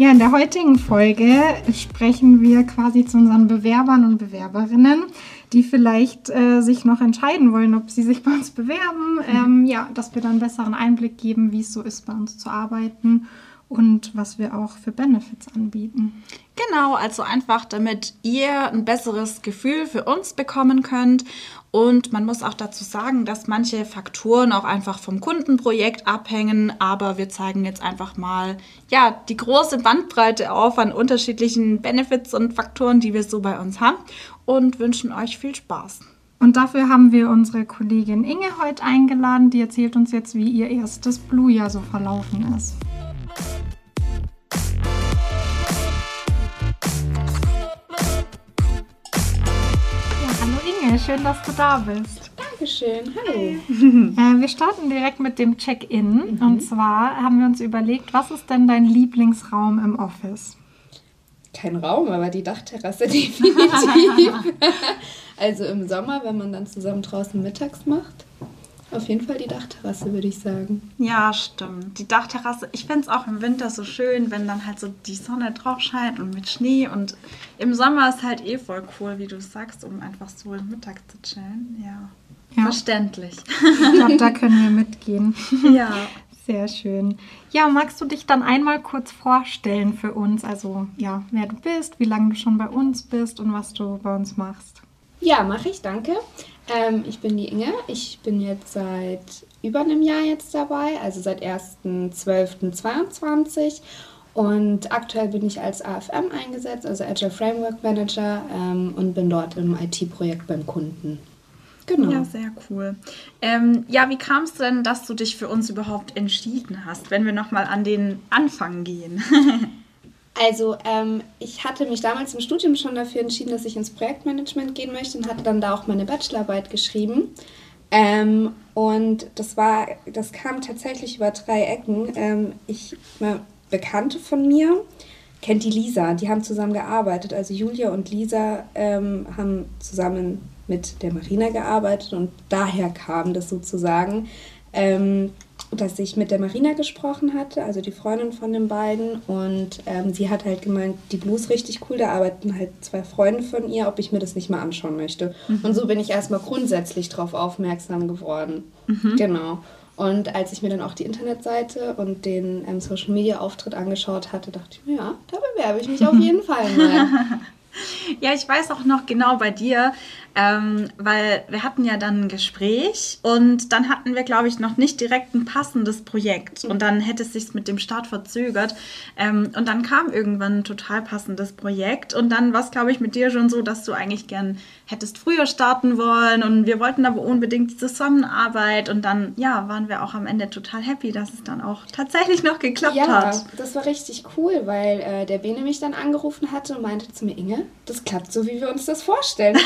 Ja, in der heutigen Folge sprechen wir quasi zu unseren Bewerbern und Bewerberinnen, die vielleicht äh, sich noch entscheiden wollen, ob sie sich bei uns bewerben. Mhm. Ähm, ja, dass wir dann einen besseren Einblick geben, wie es so ist, bei uns zu arbeiten und was wir auch für Benefits anbieten. Genau, also einfach, damit ihr ein besseres Gefühl für uns bekommen könnt. Und man muss auch dazu sagen, dass manche Faktoren auch einfach vom Kundenprojekt abhängen. Aber wir zeigen jetzt einfach mal ja, die große Bandbreite auf an unterschiedlichen Benefits und Faktoren, die wir so bei uns haben. Und wünschen euch viel Spaß. Und dafür haben wir unsere Kollegin Inge heute eingeladen. Die erzählt uns jetzt, wie ihr erstes Blue-Jahr so verlaufen ist. Schön, dass du da bist. Dankeschön, hallo. Äh, wir starten direkt mit dem Check-in. Mhm. Und zwar haben wir uns überlegt, was ist denn dein Lieblingsraum im Office? Kein Raum, aber die Dachterrasse definitiv. also im Sommer, wenn man dann zusammen draußen mittags macht. Auf jeden Fall die Dachterrasse, würde ich sagen. Ja, stimmt. Die Dachterrasse, ich finde es auch im Winter so schön, wenn dann halt so die Sonne drauf scheint und mit Schnee. Und im Sommer ist halt eh voll cool, wie du sagst, um einfach so Mittag zu chillen. Ja. ja. Verständlich. Ich glaube, da können wir mitgehen. Ja. Sehr schön. Ja, magst du dich dann einmal kurz vorstellen für uns? Also, ja, wer du bist, wie lange du schon bei uns bist und was du bei uns machst? Ja, mache ich, danke. Ähm, ich bin die Inge. Ich bin jetzt seit über einem Jahr jetzt dabei, also seit 1.12.22. Und aktuell bin ich als AFM eingesetzt, also Agile Framework Manager, ähm, und bin dort im IT-Projekt beim Kunden. Genau. Ja, sehr cool. Ähm, ja, wie kam es denn, dass du dich für uns überhaupt entschieden hast, wenn wir nochmal an den Anfang gehen? Also ähm, ich hatte mich damals im Studium schon dafür entschieden, dass ich ins Projektmanagement gehen möchte und hatte dann da auch meine Bachelorarbeit geschrieben. Ähm, und das war, das kam tatsächlich über drei Ecken. Ähm, ich, eine Bekannte von mir kennt die Lisa, die haben zusammen gearbeitet. Also Julia und Lisa ähm, haben zusammen mit der Marina gearbeitet und daher kam das sozusagen. Dass ich mit der Marina gesprochen hatte, also die Freundin von den beiden. Und ähm, sie hat halt gemeint, die Blues richtig cool, da arbeiten halt zwei Freunde von ihr, ob ich mir das nicht mal anschauen möchte. Mhm. Und so bin ich erstmal grundsätzlich darauf aufmerksam geworden. Mhm. Genau. Und als ich mir dann auch die Internetseite und den ähm, Social Media Auftritt angeschaut hatte, dachte ich mir, ja, da bewerbe ich mich auf jeden Fall mal. Ja, ich weiß auch noch genau bei dir, ähm, weil wir hatten ja dann ein Gespräch und dann hatten wir, glaube ich, noch nicht direkt ein passendes Projekt. Und dann hätte es sich mit dem Start verzögert. Ähm, und dann kam irgendwann ein total passendes Projekt. Und dann war es, glaube ich, mit dir schon so, dass du eigentlich gern hättest früher starten wollen. Und wir wollten aber unbedingt Zusammenarbeit. Und dann, ja, waren wir auch am Ende total happy, dass es dann auch tatsächlich noch geklappt ja, hat. Ja, das war richtig cool, weil äh, der Bene mich dann angerufen hatte und meinte zu mir, Inge, das klappt so, wie wir uns das vorstellen.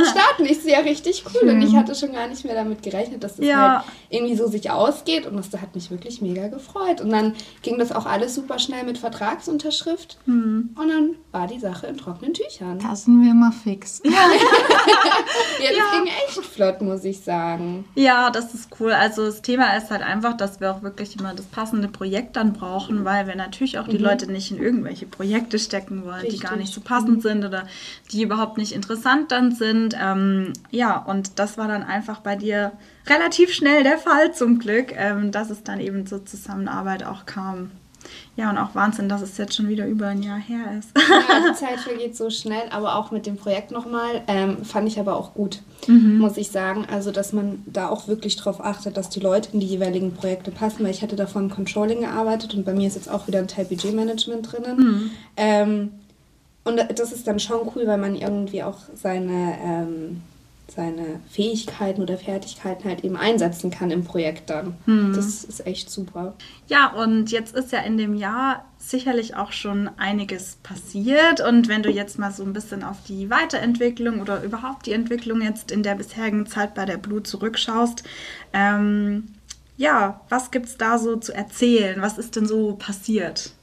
Uns starten. Ich sehe ja richtig cool. Schön. Und ich hatte schon gar nicht mehr damit gerechnet, dass das ja. halt irgendwie so sich ausgeht. Und das hat mich wirklich mega gefreut. Und dann ging das auch alles super schnell mit Vertragsunterschrift. Hm. Und dann war die Sache in trockenen Tüchern. Sind wir mal fix. Ja, ja das ja. ging echt flott, muss ich sagen. Ja, das ist cool. Also das Thema ist halt einfach, dass wir auch wirklich immer das passende Projekt dann brauchen, weil wir natürlich auch die mhm. Leute nicht in irgendwelche Projekte stecken wollen, Richtig. die gar nicht so passend sind oder die überhaupt nicht interessant dann sind. Ähm, ja, und das war dann einfach bei dir relativ schnell der Fall zum Glück, ähm, dass es dann eben zur Zusammenarbeit auch kam. Ja, und auch Wahnsinn, dass es jetzt schon wieder über ein Jahr her ist. ja, die Zeit vergeht so schnell, aber auch mit dem Projekt nochmal ähm, fand ich aber auch gut, mhm. muss ich sagen. Also, dass man da auch wirklich darauf achtet, dass die Leute in die jeweiligen Projekte passen, weil ich hatte davor im Controlling gearbeitet und bei mir ist jetzt auch wieder ein Teil Budgetmanagement drinnen. Mhm. Ähm, und das ist dann schon cool, weil man irgendwie auch seine, ähm, seine Fähigkeiten oder Fertigkeiten halt eben einsetzen kann im Projekt dann. Hm. Das ist echt super. Ja, und jetzt ist ja in dem Jahr sicherlich auch schon einiges passiert. Und wenn du jetzt mal so ein bisschen auf die Weiterentwicklung oder überhaupt die Entwicklung jetzt in der bisherigen Zeit bei der Blue zurückschaust, ähm, ja, was gibt es da so zu erzählen? Was ist denn so passiert?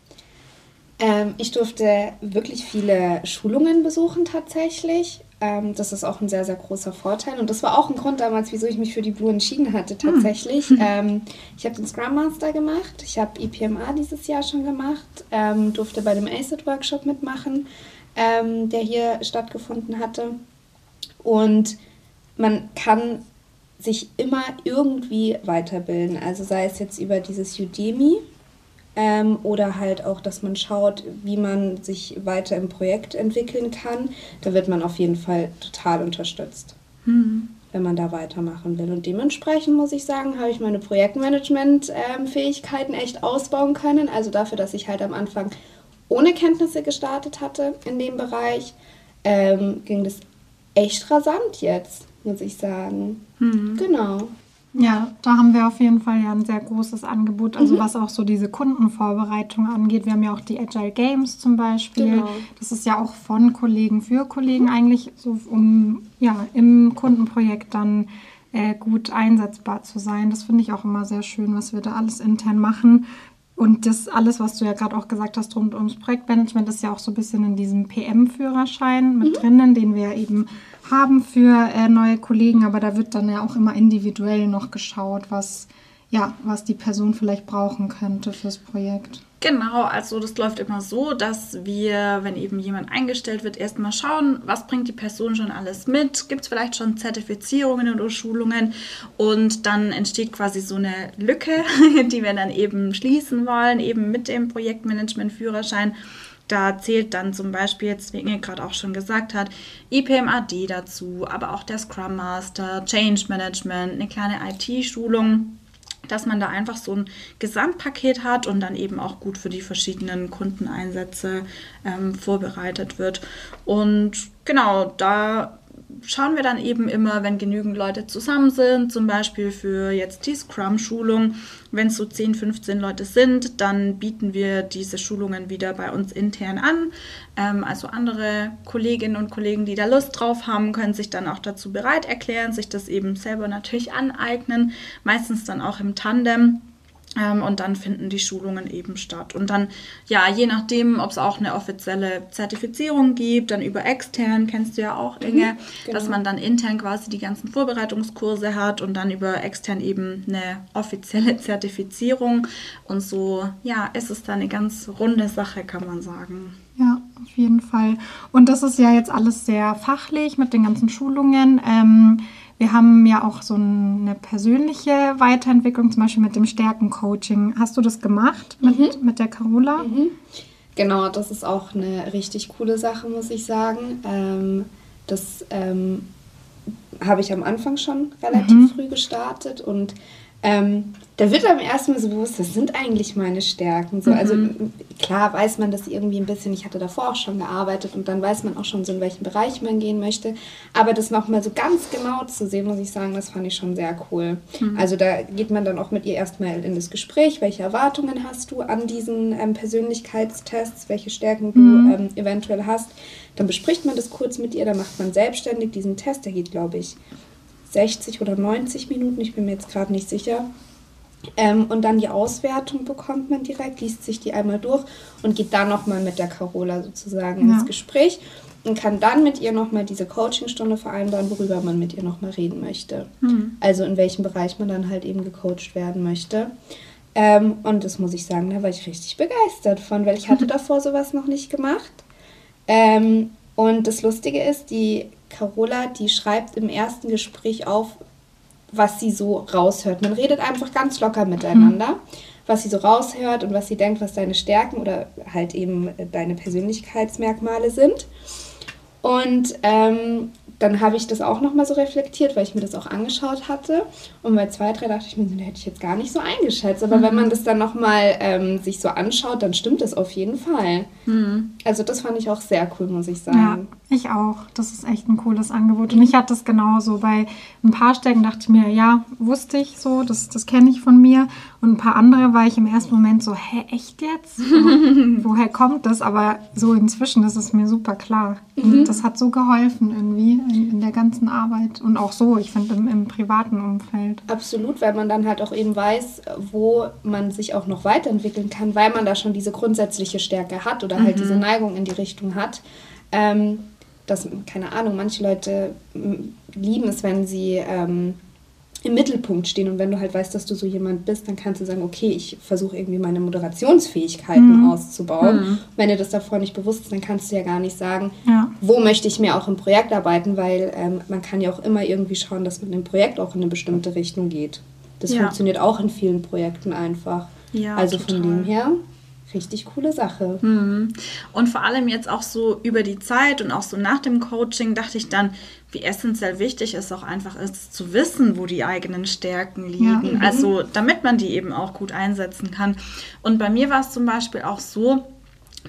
Ähm, ich durfte wirklich viele Schulungen besuchen tatsächlich. Ähm, das ist auch ein sehr, sehr großer Vorteil. Und das war auch ein Grund damals, wieso ich mich für die Blue entschieden hatte, tatsächlich. Hm. Ähm, ich habe den Scrum Master gemacht, ich habe IPMA dieses Jahr schon gemacht, ähm, durfte bei dem ACID-Workshop mitmachen, ähm, der hier stattgefunden hatte. Und man kann sich immer irgendwie weiterbilden. Also sei es jetzt über dieses Udemy, ähm, oder halt auch, dass man schaut, wie man sich weiter im Projekt entwickeln kann. Da wird man auf jeden Fall total unterstützt, mhm. wenn man da weitermachen will. Und dementsprechend muss ich sagen, habe ich meine Projektmanagement-Fähigkeiten echt ausbauen können. Also dafür, dass ich halt am Anfang ohne Kenntnisse gestartet hatte in dem Bereich, ähm, ging das echt rasant jetzt, muss ich sagen. Mhm. Genau. Ja, da haben wir auf jeden Fall ja ein sehr großes Angebot, also mhm. was auch so diese Kundenvorbereitung angeht. Wir haben ja auch die Agile Games zum Beispiel. Genau. Das ist ja auch von Kollegen für Kollegen mhm. eigentlich, so um ja im Kundenprojekt dann äh, gut einsetzbar zu sein. Das finde ich auch immer sehr schön, was wir da alles intern machen. Und das alles, was du ja gerade auch gesagt hast rund ums Projektmanagement, ist ja auch so ein bisschen in diesem PM-Führerschein mit mhm. drinnen, den wir eben haben für äh, neue Kollegen. Aber da wird dann ja auch immer individuell noch geschaut, was, ja, was die Person vielleicht brauchen könnte fürs Projekt. Genau, also das läuft immer so, dass wir, wenn eben jemand eingestellt wird, erstmal schauen, was bringt die Person schon alles mit, gibt es vielleicht schon Zertifizierungen oder Schulungen und dann entsteht quasi so eine Lücke, die wir dann eben schließen wollen, eben mit dem Projektmanagement-Führerschein. Da zählt dann zum Beispiel, jetzt wie Inge gerade auch schon gesagt hat, IPMAD dazu, aber auch der Scrum Master, Change Management, eine kleine IT-Schulung dass man da einfach so ein Gesamtpaket hat und dann eben auch gut für die verschiedenen Kundeneinsätze ähm, vorbereitet wird. Und genau, da schauen wir dann eben immer, wenn genügend Leute zusammen sind, zum Beispiel für jetzt die Scrum-Schulung, wenn es so 10, 15 Leute sind, dann bieten wir diese Schulungen wieder bei uns intern an. Ähm, also andere Kolleginnen und Kollegen, die da Lust drauf haben, können sich dann auch dazu bereit erklären, sich das eben selber natürlich aneignen, meistens dann auch im Tandem. Ähm, und dann finden die Schulungen eben statt. Und dann, ja, je nachdem, ob es auch eine offizielle Zertifizierung gibt, dann über extern, kennst du ja auch, mhm, Inge, mhm, genau. dass man dann intern quasi die ganzen Vorbereitungskurse hat und dann über extern eben eine offizielle Zertifizierung. Und so, ja, ist es dann eine ganz runde Sache, kann man sagen. Ja, auf jeden Fall. Und das ist ja jetzt alles sehr fachlich mit den ganzen Schulungen. Ähm, wir haben ja auch so eine persönliche Weiterentwicklung, zum Beispiel mit dem Stärkencoaching. Hast du das gemacht mit, mhm. mit der Carola? Mhm. Genau, das ist auch eine richtig coole Sache, muss ich sagen. Ähm, das ähm, habe ich am Anfang schon relativ mhm. früh gestartet und ähm, da wird einem erstmal so bewusst, das sind eigentlich meine Stärken. So, also, mhm. Also klar weiß man das irgendwie ein bisschen, ich hatte davor auch schon gearbeitet und dann weiß man auch schon so, in welchen Bereich man gehen möchte. Aber das nochmal so ganz genau zu sehen, muss ich sagen, das fand ich schon sehr cool. Mhm. Also da geht man dann auch mit ihr erstmal in das Gespräch, welche Erwartungen hast du an diesen ähm, Persönlichkeitstests, welche Stärken du mhm. ähm, eventuell hast. Dann bespricht man das kurz mit ihr, dann macht man selbstständig diesen Test, der geht, glaube ich, 60 oder 90 Minuten, ich bin mir jetzt gerade nicht sicher. Ähm, und dann die Auswertung bekommt man direkt, liest sich die einmal durch und geht dann nochmal mit der Carola sozusagen ja. ins Gespräch und kann dann mit ihr nochmal diese Coachingstunde vereinbaren, worüber man mit ihr nochmal reden möchte. Mhm. Also in welchem Bereich man dann halt eben gecoacht werden möchte. Ähm, und das muss ich sagen, da war ich richtig begeistert von, weil ich hatte davor sowas noch nicht gemacht. Ähm, und das Lustige ist, die Carola, die schreibt im ersten Gespräch auf, was sie so raushört. Man redet einfach ganz locker miteinander, mhm. was sie so raushört und was sie denkt, was deine Stärken oder halt eben deine Persönlichkeitsmerkmale sind. Und ähm, dann habe ich das auch nochmal so reflektiert, weil ich mir das auch angeschaut hatte. Und bei zwei, drei dachte ich mir, den hätte ich jetzt gar nicht so eingeschätzt. Aber mhm. wenn man das dann nochmal ähm, sich so anschaut, dann stimmt das auf jeden Fall. Mhm. Also das fand ich auch sehr cool, muss ich sagen. Ja, ich auch. Das ist echt ein cooles Angebot. Und ich hatte das genauso. Bei ein paar Stellen dachte ich mir, ja, wusste ich so, das, das kenne ich von mir. Und ein paar andere war ich im ersten Moment so, hä, echt jetzt? Woher kommt das? Aber so inzwischen ist es mir super klar. Mhm. Das hat so geholfen irgendwie in, in, der ganzen Arbeit und auch so, ich finde, im, im, privaten Umfeld. Absolut, weil man dann halt auch eben weiß, wo man sich auch noch weiterentwickeln kann, weil man da schon diese grundsätzliche Stärke hat oder halt mhm. diese Neigung in die Richtung hat. Ähm, dass, keine Ahnung, manche Leute lieben es, wenn sie ähm, im Mittelpunkt stehen und wenn du halt weißt, dass du so jemand bist, dann kannst du sagen, okay, ich versuche irgendwie meine Moderationsfähigkeiten Mhm. auszubauen. Mhm. Wenn dir das davor nicht bewusst ist, dann kannst du ja gar nicht sagen, Ja. wo möchte ich mehr auch im Projekt arbeiten, weil ähm, man kann ja auch immer irgendwie schauen, dass man im Projekt auch in eine bestimmte Richtung geht. Das Ja. funktioniert auch in vielen Projekten einfach. Ja, also total. von dem her, richtig coole Sache. Mhm. Und vor allem jetzt auch so über die Zeit und auch so nach dem Coaching dachte ich dann, wie essentiell wichtig es auch einfach ist, zu wissen, wo die eigenen Stärken liegen. Ja. Also damit man die eben auch gut einsetzen kann. Und bei mir war es zum Beispiel auch so,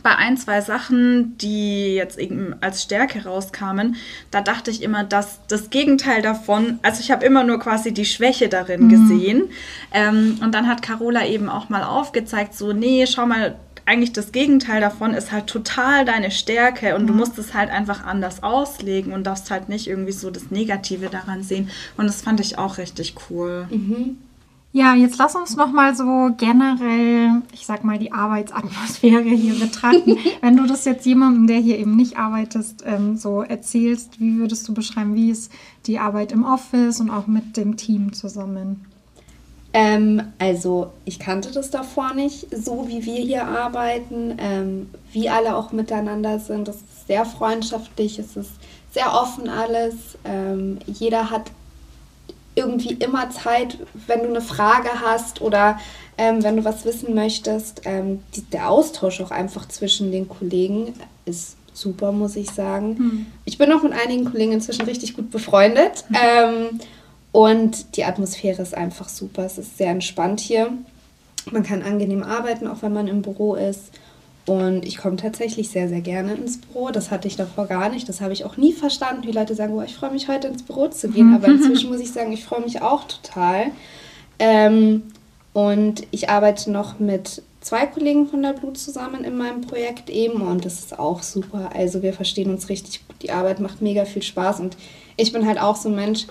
bei ein, zwei Sachen, die jetzt eben als Stärke rauskamen, da dachte ich immer, dass das Gegenteil davon, also ich habe immer nur quasi die Schwäche darin gesehen. Ähm, und dann hat Carola eben auch mal aufgezeigt, so, nee, schau mal, eigentlich das Gegenteil davon ist halt total deine Stärke und du musst es halt einfach anders auslegen und darfst halt nicht irgendwie so das Negative daran sehen. Und das fand ich auch richtig cool. Ja, jetzt lass uns noch mal so generell, ich sag mal, die Arbeitsatmosphäre hier betrachten. Wenn du das jetzt jemandem, der hier eben nicht arbeitest, ähm, so erzählst, wie würdest du beschreiben, wie ist die Arbeit im Office und auch mit dem Team zusammen? Ähm, also ich kannte das davor nicht, so wie wir hier arbeiten, ähm, wie alle auch miteinander sind. Das ist sehr freundschaftlich, es ist sehr offen alles. Ähm, jeder hat irgendwie immer Zeit, wenn du eine Frage hast oder ähm, wenn du was wissen möchtest. Ähm, die, der Austausch auch einfach zwischen den Kollegen ist super, muss ich sagen. Ich bin auch mit einigen Kollegen inzwischen richtig gut befreundet. Ähm, und die Atmosphäre ist einfach super. Es ist sehr entspannt hier. Man kann angenehm arbeiten, auch wenn man im Büro ist. Und ich komme tatsächlich sehr, sehr gerne ins Büro. Das hatte ich davor gar nicht. Das habe ich auch nie verstanden, wie Leute sagen, oh, ich freue mich heute ins Büro zu gehen. Aber inzwischen muss ich sagen, ich freue mich auch total. Ähm, und ich arbeite noch mit zwei Kollegen von der Blut zusammen in meinem Projekt eben und das ist auch super. Also wir verstehen uns richtig gut. Die Arbeit macht mega viel Spaß und ich bin halt auch so ein Mensch,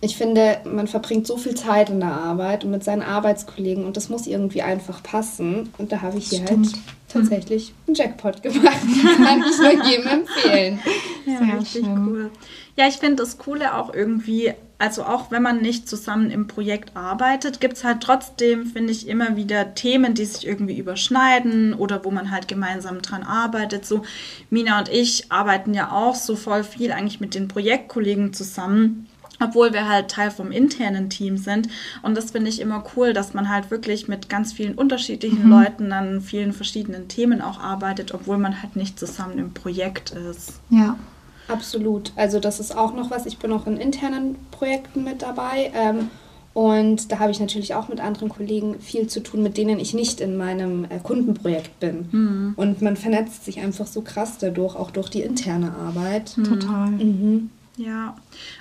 ich finde, man verbringt so viel Zeit in der Arbeit und mit seinen Arbeitskollegen und das muss irgendwie einfach passen. Und da habe ich hier Stimmt. halt tatsächlich einen Jackpot gemacht. Kann ich nur jedem empfehlen. Ja, Sehr richtig schön. cool. Ja, ich finde das Coole auch irgendwie, also auch wenn man nicht zusammen im Projekt arbeitet, gibt es halt trotzdem, finde ich, immer wieder Themen, die sich irgendwie überschneiden oder wo man halt gemeinsam dran arbeitet. So, Mina und ich arbeiten ja auch so voll viel eigentlich mit den Projektkollegen zusammen. Obwohl wir halt Teil vom internen Team sind. Und das finde ich immer cool, dass man halt wirklich mit ganz vielen unterschiedlichen Leuten an vielen verschiedenen Themen auch arbeitet, obwohl man halt nicht zusammen im Projekt ist. Ja, Absolut. Also das ist auch noch was. Ich bin auch in internen Projekten mit dabei. Ähm, und da habe ich natürlich auch mit anderen Kollegen viel zu tun, mit denen ich nicht in meinem äh, Kundenprojekt bin. Und man vernetzt sich einfach so krass dadurch, auch durch die interne Arbeit. total. Mhm. Ja,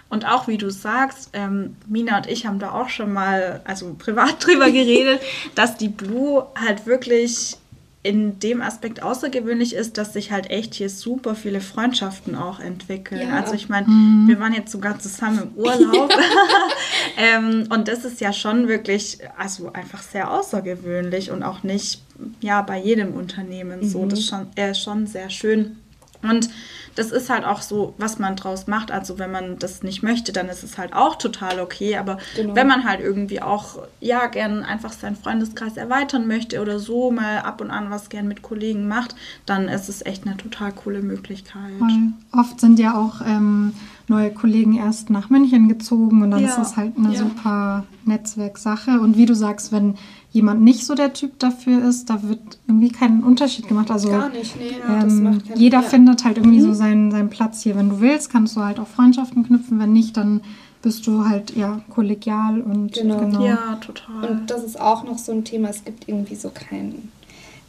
und auch wie du sagst, ähm, Mina und ich haben da auch schon mal, also privat drüber geredet, dass die Blue halt wirklich in dem Aspekt außergewöhnlich ist, dass sich halt echt hier super viele Freundschaften auch entwickeln. Ja. Also ich meine, wir waren jetzt sogar zusammen im Urlaub ähm, und das ist ja schon wirklich, also einfach sehr außergewöhnlich und auch nicht, ja, bei jedem Unternehmen so. Das ist schon, äh, schon sehr schön. Und das ist halt auch so, was man draus macht. Also wenn man das nicht möchte, dann ist es halt auch total okay. Aber Genau. wenn man halt irgendwie auch, ja, gern einfach seinen Freundeskreis erweitern möchte oder so mal ab und an was gern mit Kollegen macht, dann ist es echt eine total coole Möglichkeit. Voll. Oft sind ja auch ähm, neue Kollegen erst nach München gezogen und dann Ja, ist das halt eine ja. super Netzwerksache. Und wie du sagst, wenn jemand nicht so der Typ dafür ist, da wird irgendwie kein Unterschied gemacht. Also Gar nicht, nee. das ähm, macht keinen- jeder ja. Mhm. findet halt irgendwie so seinen, seinen Platz hier. Wenn du willst, kannst du halt auch Freundschaften knüpfen. Wenn nicht, dann bist du halt ja kollegial und Genau. Ja, total. Und das ist auch noch so ein Thema, es gibt irgendwie so keinen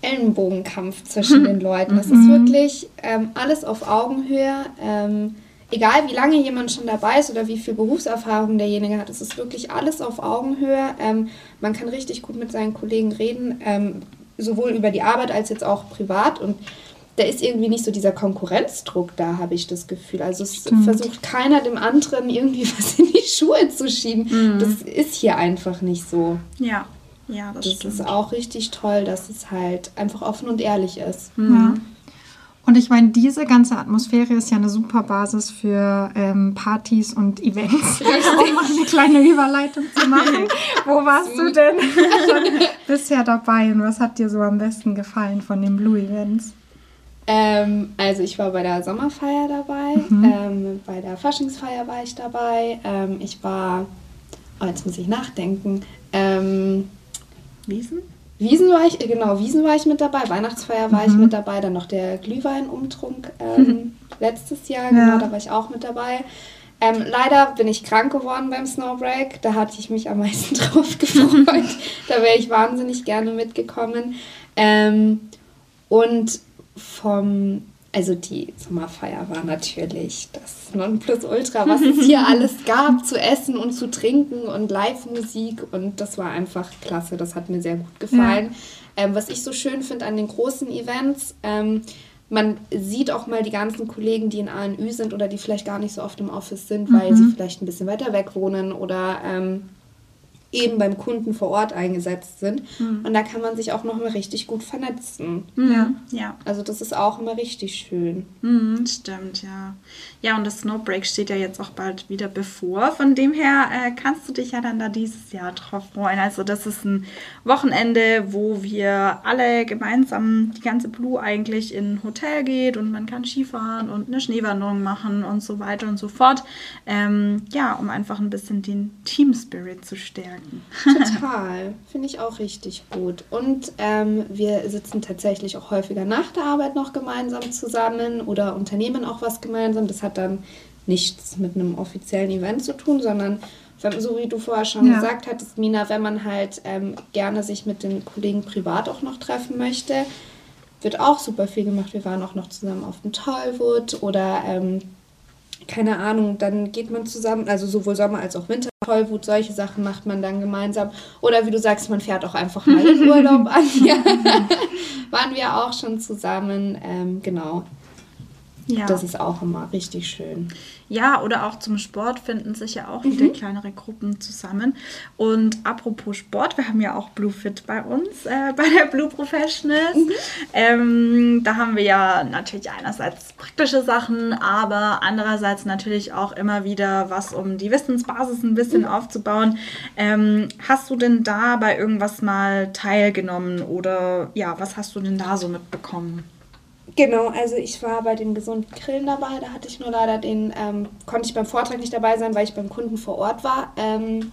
Ellenbogenkampf zwischen den Leuten. Es ist wirklich ähm, alles auf Augenhöhe. Ähm, egal wie lange jemand schon dabei ist oder wie viel Berufserfahrung derjenige hat, es ist wirklich alles auf Augenhöhe. Ähm, man kann richtig gut mit seinen Kollegen reden, ähm, sowohl über die Arbeit als jetzt auch privat. Und da ist irgendwie nicht so dieser Konkurrenzdruck da, habe ich das Gefühl. Also es Stimmt. versucht keiner dem anderen irgendwie was in die Schuhe zu schieben. Das ist hier einfach nicht so. ja, ja, das, Das ist auch richtig toll, dass es halt einfach offen und ehrlich ist. Ja. Und ich meine, diese ganze Atmosphäre ist ja eine super Basis für ähm, Partys und Events. um mal eine kleine Überleitung zu machen. Wo warst du denn schon bisher dabei und was hat dir so am besten gefallen von den Blue Events? Ähm, also ich war bei der Sommerfeier dabei, mhm. ähm, bei der Faschingsfeier war ich dabei. Ähm, ich war, oh, jetzt muss ich nachdenken. Ähm, Wiesen? Wiesen war ich, genau, Wiesen war ich mit dabei, Weihnachtsfeier war mhm. ich mit dabei, dann noch der Glühweinumtrunk ähm, letztes Jahr, genau, ja. da war ich auch mit dabei. Ähm, leider bin ich krank geworden beim Snowbreak. Da hatte ich mich am meisten drauf gefreut. da wäre ich wahnsinnig gerne mitgekommen. Ähm, und vom, also die Sommerfeier war natürlich das Nonplusultra, was es hier alles gab zu essen und zu trinken und Live-Musik und das war einfach klasse, das hat mir sehr gut gefallen. Ja. Ähm, was ich so schön finde an den großen Events, ähm, man sieht auch mal die ganzen Kollegen, die in ANÜ sind oder die vielleicht gar nicht so oft im Office sind, weil mhm. sie vielleicht ein bisschen weiter weg wohnen oder ähm, eben beim Kunden vor Ort eingesetzt sind. Mhm. Und da kann man sich auch noch mal richtig gut vernetzen. Ja, ja. Also das ist auch immer richtig schön. Mhm, stimmt, ja. Ja, und das Snowbreak steht ja jetzt auch bald wieder bevor. Von dem her äh, kannst du dich ja dann da dieses Jahr drauf freuen. Also das ist ein Wochenende, wo wir alle gemeinsam, die ganze Blue eigentlich in ein Hotel geht und man kann Skifahren und eine Schneewanderung machen und so weiter und so fort. Ähm, ja, um einfach ein bisschen den Team Spirit zu stärken merken. Total. Finde ich auch richtig gut. Und ähm, wir sitzen tatsächlich auch häufiger nach der Arbeit noch gemeinsam zusammen oder unternehmen auch was gemeinsam. Das hat dann nichts mit einem offiziellen Event zu tun, sondern so wie du vorher schon ja. gesagt hattest, Mina, wenn man halt ähm, gerne sich mit den Kollegen privat auch noch treffen möchte, wird auch super viel gemacht. Wir waren auch noch zusammen auf dem Tollwood oder ähm, keine Ahnung, dann geht man zusammen, also sowohl Sommer als auch Winter, Tollwut, solche Sachen macht man dann gemeinsam. Oder wie du sagst, man fährt auch einfach mal in Urlaub an. Ja. Waren wir auch schon zusammen, ähm, genau. Ja. Das ist auch immer richtig schön. Ja, oder auch zum Sport finden sich ja auch wieder mhm. kleinere Gruppen zusammen. Und apropos Sport, wir haben ja auch Blue Fit bei uns, äh, bei der Blue Professionals. Mhm. Ähm, da haben wir ja natürlich einerseits praktische Sachen, aber andererseits natürlich auch immer wieder was, um die Wissensbasis ein bisschen mhm. aufzubauen. Ähm, hast du denn da bei irgendwas mal teilgenommen oder ja, was hast du denn da so mitbekommen? Genau, also ich war bei den gesunden Grillen dabei. Da hatte ich nur leider den, ähm, konnte ich beim Vortrag nicht dabei sein, weil ich beim Kunden vor Ort war. Ähm,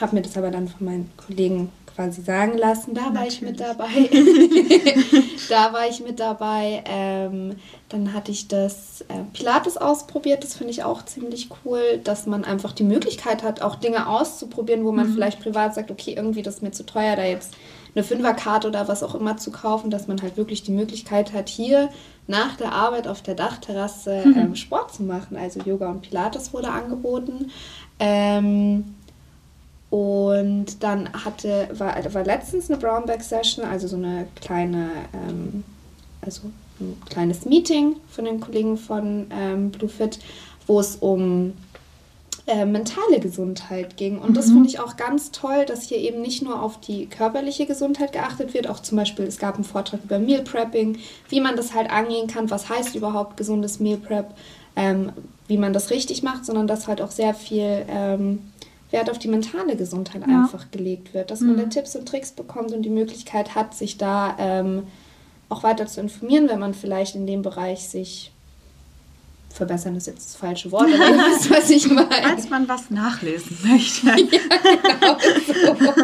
habe mir das aber dann von meinen Kollegen quasi sagen lassen. Da Natürlich. war ich mit dabei. da war ich mit dabei. Ähm, dann hatte ich das äh, Pilates ausprobiert. Das finde ich auch ziemlich cool, dass man einfach die Möglichkeit hat, auch Dinge auszuprobieren, wo man mhm. vielleicht privat sagt, okay, irgendwie das ist mir zu teuer, da jetzt eine Fünferkarte oder was auch immer zu kaufen, dass man halt wirklich die Möglichkeit hat, hier nach der Arbeit auf der Dachterrasse mhm. ähm, Sport zu machen. Also Yoga und Pilates wurde angeboten. Ähm, und dann hatte, war, war letztens eine Brownback-Session, also so eine kleine, ähm, also ein kleines Meeting von den Kollegen von ähm, Bluefit, wo es um äh, mentale Gesundheit ging. Und mhm. das finde ich auch ganz toll, dass hier eben nicht nur auf die körperliche Gesundheit geachtet wird, auch zum Beispiel, es gab einen Vortrag über Meal Prepping, wie man das halt angehen kann, was heißt überhaupt gesundes Meal Prep, ähm, wie man das richtig macht, sondern dass halt auch sehr viel ähm, Wert auf die mentale Gesundheit ja. einfach gelegt wird, dass man mhm. da Tipps und Tricks bekommt und die Möglichkeit hat, sich da ähm, auch weiter zu informieren, wenn man vielleicht in dem Bereich sich verbessern ist jetzt das falsche Wort, aber ihr wisst, was ich meine. Falls man was nachlesen möchte. ja, genau, so.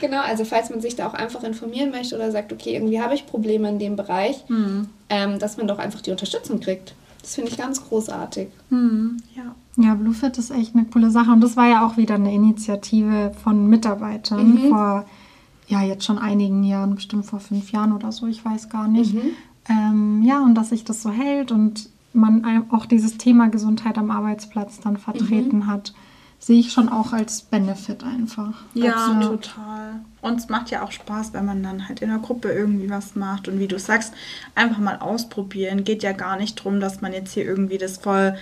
genau, also falls man sich da auch einfach informieren möchte oder sagt, okay, irgendwie habe ich Probleme in dem Bereich, mhm. ähm, dass man doch einfach die Unterstützung kriegt. Das finde ich ganz großartig. Mhm, ja. Ja, Bluefit ist echt eine coole Sache. Und das war ja auch wieder eine Initiative von Mitarbeitern mhm. vor, ja, jetzt schon einigen Jahren, bestimmt vor fünf Jahren oder so, ich weiß gar nicht. Mhm. Ähm, ja, und dass sich das so hält und man auch dieses Thema Gesundheit am Arbeitsplatz dann vertreten mhm. hat, sehe ich schon auch als Benefit einfach. Ja, also, total. Und es macht ja auch Spaß, wenn man dann halt in der Gruppe irgendwie was macht. Und wie du sagst, einfach mal ausprobieren. Geht ja gar nicht darum, dass man jetzt hier irgendwie das voll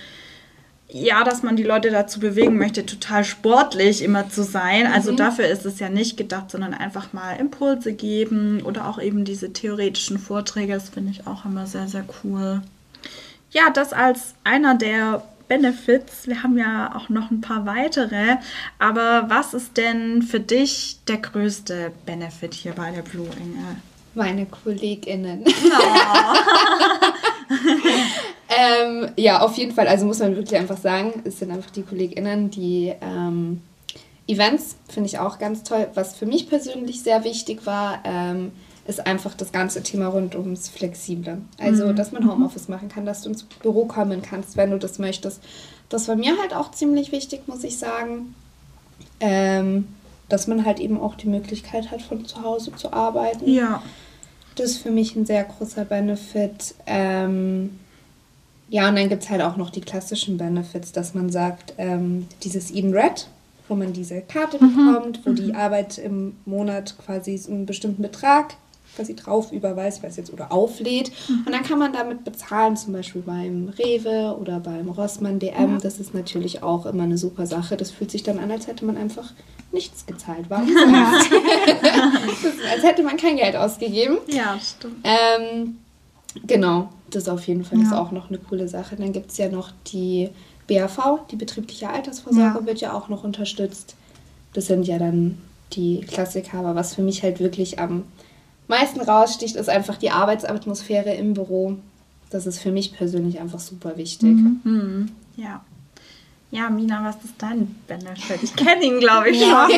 ja, dass man die Leute dazu bewegen möchte, total sportlich immer zu sein. Also mhm. dafür ist es ja nicht gedacht, sondern einfach mal Impulse geben oder auch eben diese theoretischen Vorträge. Das finde ich auch immer sehr, sehr cool. Ja, das als einer der Benefits. Wir haben ja auch noch ein paar weitere. Aber was ist denn für dich der größte Benefit hier bei der Blue Engel? Meine KollegInnen. Oh. ähm, ja, auf jeden Fall. Also muss man wirklich einfach sagen, es sind einfach die KollegInnen, die ähm, Events finde ich auch ganz toll. Was für mich persönlich sehr wichtig war, ähm, ist einfach das ganze Thema rund ums Flexible. Also, mhm. dass man mhm. Homeoffice machen kann, dass du ins Büro kommen kannst, wenn du das möchtest. Das war mir halt auch ziemlich wichtig, muss ich sagen. Ähm, dass man halt eben auch die Möglichkeit hat, von zu Hause zu arbeiten. Ja. Das ist für mich ein sehr großer Benefit. Ähm, ja, und dann gibt es halt auch noch die klassischen Benefits, dass man sagt, ähm, dieses Eden Red, wo man diese Karte mhm. bekommt, wo mhm. die Arbeit im Monat quasi einen bestimmten Betrag quasi drauf überweist, weiß jetzt, oder auflädt. Mhm. Und dann kann man damit bezahlen, zum Beispiel beim Rewe oder beim Rossmann DM. Ja. Das ist natürlich auch immer eine super Sache. Das fühlt sich dann an, als hätte man einfach nichts gezahlt. Warum? Ja. als hätte man kein Geld ausgegeben. Ja, stimmt. Ähm, genau, das auf jeden Fall ja. ist auch noch eine coole Sache. Dann gibt es ja noch die BAV, die betriebliche Altersvorsorge, wird ja auch noch unterstützt. Das sind ja dann die Klassiker, aber was für mich halt wirklich am meisten raussticht, ist einfach die Arbeitsatmosphäre im Büro. Das ist für mich persönlich einfach super wichtig. Mhm. Ja. Ja, Mina, was ist dein Benefit? Ich kenne ihn, glaube ich, schon.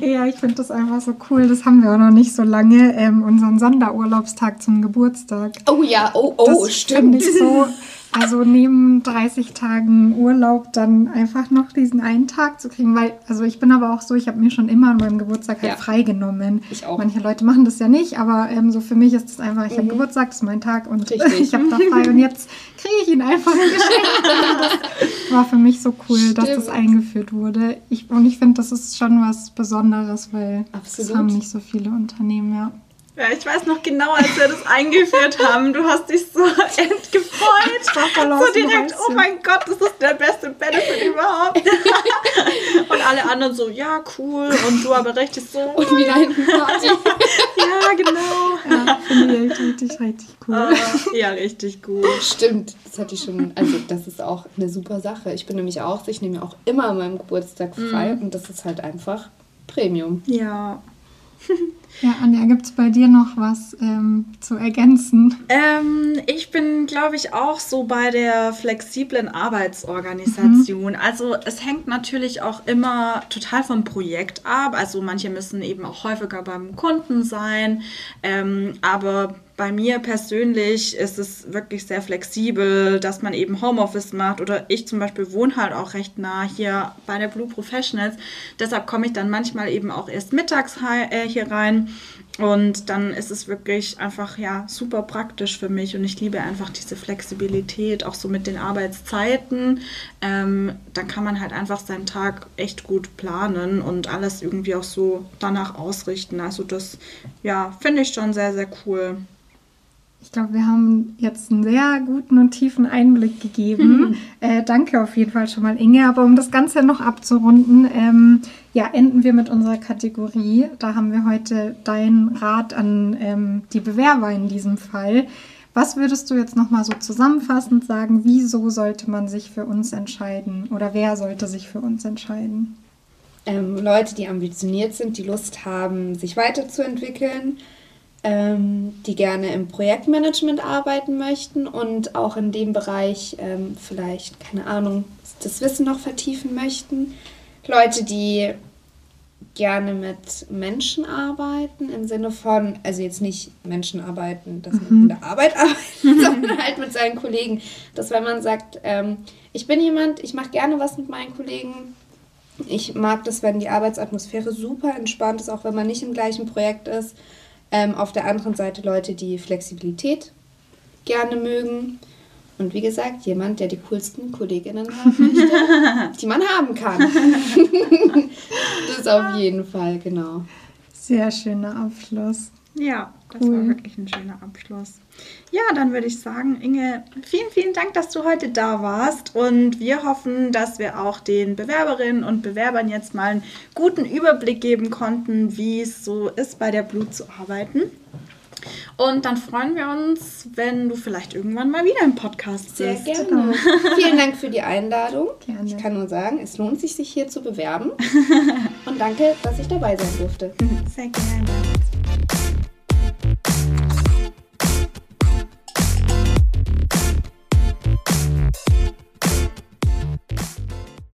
ja, ich finde das einfach so cool. Das haben wir auch noch nicht so lange. Ähm, unseren Sonderurlaubstag zum Geburtstag. Oh ja, oh, oh, das stimmt. Ich so also neben 30 Tagen Urlaub dann einfach noch diesen einen Tag zu kriegen, weil, also ich bin aber auch so, ich habe mir schon immer an meinem Geburtstag halt ja. freigenommen. Ich auch. Manche Leute machen das ja nicht, aber ähm, so für mich ist es einfach, ich mhm. habe Geburtstag, das ist mein Tag und ich habe da frei und jetzt kriege ich ihn einfach ein Geschenk. das war für mich so cool, Stimmt. dass das eingeführt wurde. Ich, und ich finde, das ist schon was Besonderes, weil Absolut. das haben nicht so viele Unternehmen, ja. Ja, ich weiß noch genau, als wir das eingeführt haben. Du hast dich so entgefreut. So direkt, oh mein Gott, das ist der beste Benefit überhaupt. und alle anderen so, ja, cool. Und du aber richtig so. Und wieder hinten Party. ja, genau. Ja, finde ich richtig, richtig cool. Uh, ja, richtig gut. Stimmt, das hatte ich schon. Also, das ist auch eine super Sache. Ich bin nämlich auch, ich nehme auch immer an meinem Geburtstag frei. Mm. Und das ist halt einfach Premium. Ja. Ja, Anja, gibt es bei dir noch was ähm, zu ergänzen? Ähm, ich bin, glaube ich, auch so bei der flexiblen Arbeitsorganisation. Mhm. Also es hängt natürlich auch immer total vom Projekt ab. Also manche müssen eben auch häufiger beim Kunden sein. Ähm, aber bei mir persönlich ist es wirklich sehr flexibel, dass man eben Homeoffice macht oder ich zum Beispiel wohne halt auch recht nah hier bei der Blue Professionals. Deshalb komme ich dann manchmal eben auch erst mittags äh, hier rein und dann ist es wirklich einfach ja super praktisch für mich und ich liebe einfach diese Flexibilität, auch so mit den Arbeitszeiten. Ähm, da kann man halt einfach seinen Tag echt gut planen und alles irgendwie auch so danach ausrichten. Also das ja finde ich schon sehr sehr cool. Ich glaube, wir haben jetzt einen sehr guten und tiefen Einblick gegeben. Mhm. Äh, danke auf jeden Fall schon mal, Inge. Aber um das Ganze noch abzurunden, ähm, ja, enden wir mit unserer Kategorie. Da haben wir heute deinen Rat an ähm, die Bewerber in diesem Fall. Was würdest du jetzt nochmal so zusammenfassend sagen? Wieso sollte man sich für uns entscheiden oder wer sollte sich für uns entscheiden? Ähm, Leute, die ambitioniert sind, die Lust haben, sich weiterzuentwickeln ähm, die gerne im Projektmanagement arbeiten möchten und auch in dem Bereich ähm, vielleicht, keine Ahnung, das Wissen noch vertiefen möchten. Leute, die gerne mit Menschen arbeiten, im Sinne von, also jetzt nicht Menschen arbeiten, dass man mhm. in der Arbeit arbeitet, sondern halt mit seinen Kollegen. Dass wenn man sagt, ähm, ich bin jemand, ich mache gerne was mit meinen Kollegen, ich mag das, wenn die Arbeitsatmosphäre super entspannt ist, auch wenn man nicht im gleichen Projekt ist. Ähm, auf der anderen Seite Leute, die Flexibilität gerne mögen. Und wie gesagt, jemand, der die coolsten Kolleginnen haben möchte, die man haben kann. das ist auf jeden Fall, genau. Sehr schöner Abschluss. Ja, Das war wirklich ein schöner Abschluss. Ja, dann würde ich sagen, Inge, vielen, vielen Dank, dass du heute da warst. Und wir hoffen, dass wir auch den Bewerberinnen und Bewerbern jetzt mal einen guten Überblick geben konnten, wie es so ist, bei der Blut zu arbeiten. Und dann freuen wir uns, wenn du vielleicht irgendwann mal wieder im Podcast Sehr bist. gerne. Vielen Dank für die Einladung. Gerne. Ich kann nur sagen, es lohnt sich, sich hier zu bewerben. Und danke, dass ich dabei sein durfte. Sehr gerne.